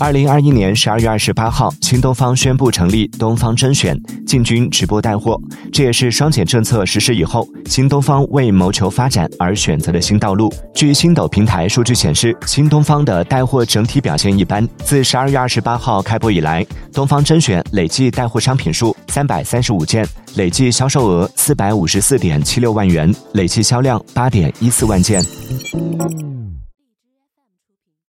二零二一年十二月二十八号新东方宣布成立东方甄选进军直播带货这也是双减政策实施以后新东方为谋求发展而选择的新道路据星斗平台数据显示新东方的带货整体表现一般自十二月二十八号开播以来东方甄选累计带货商品数三百三十五件累计销售额四百五十四点七六万元累计销量八点一四万件。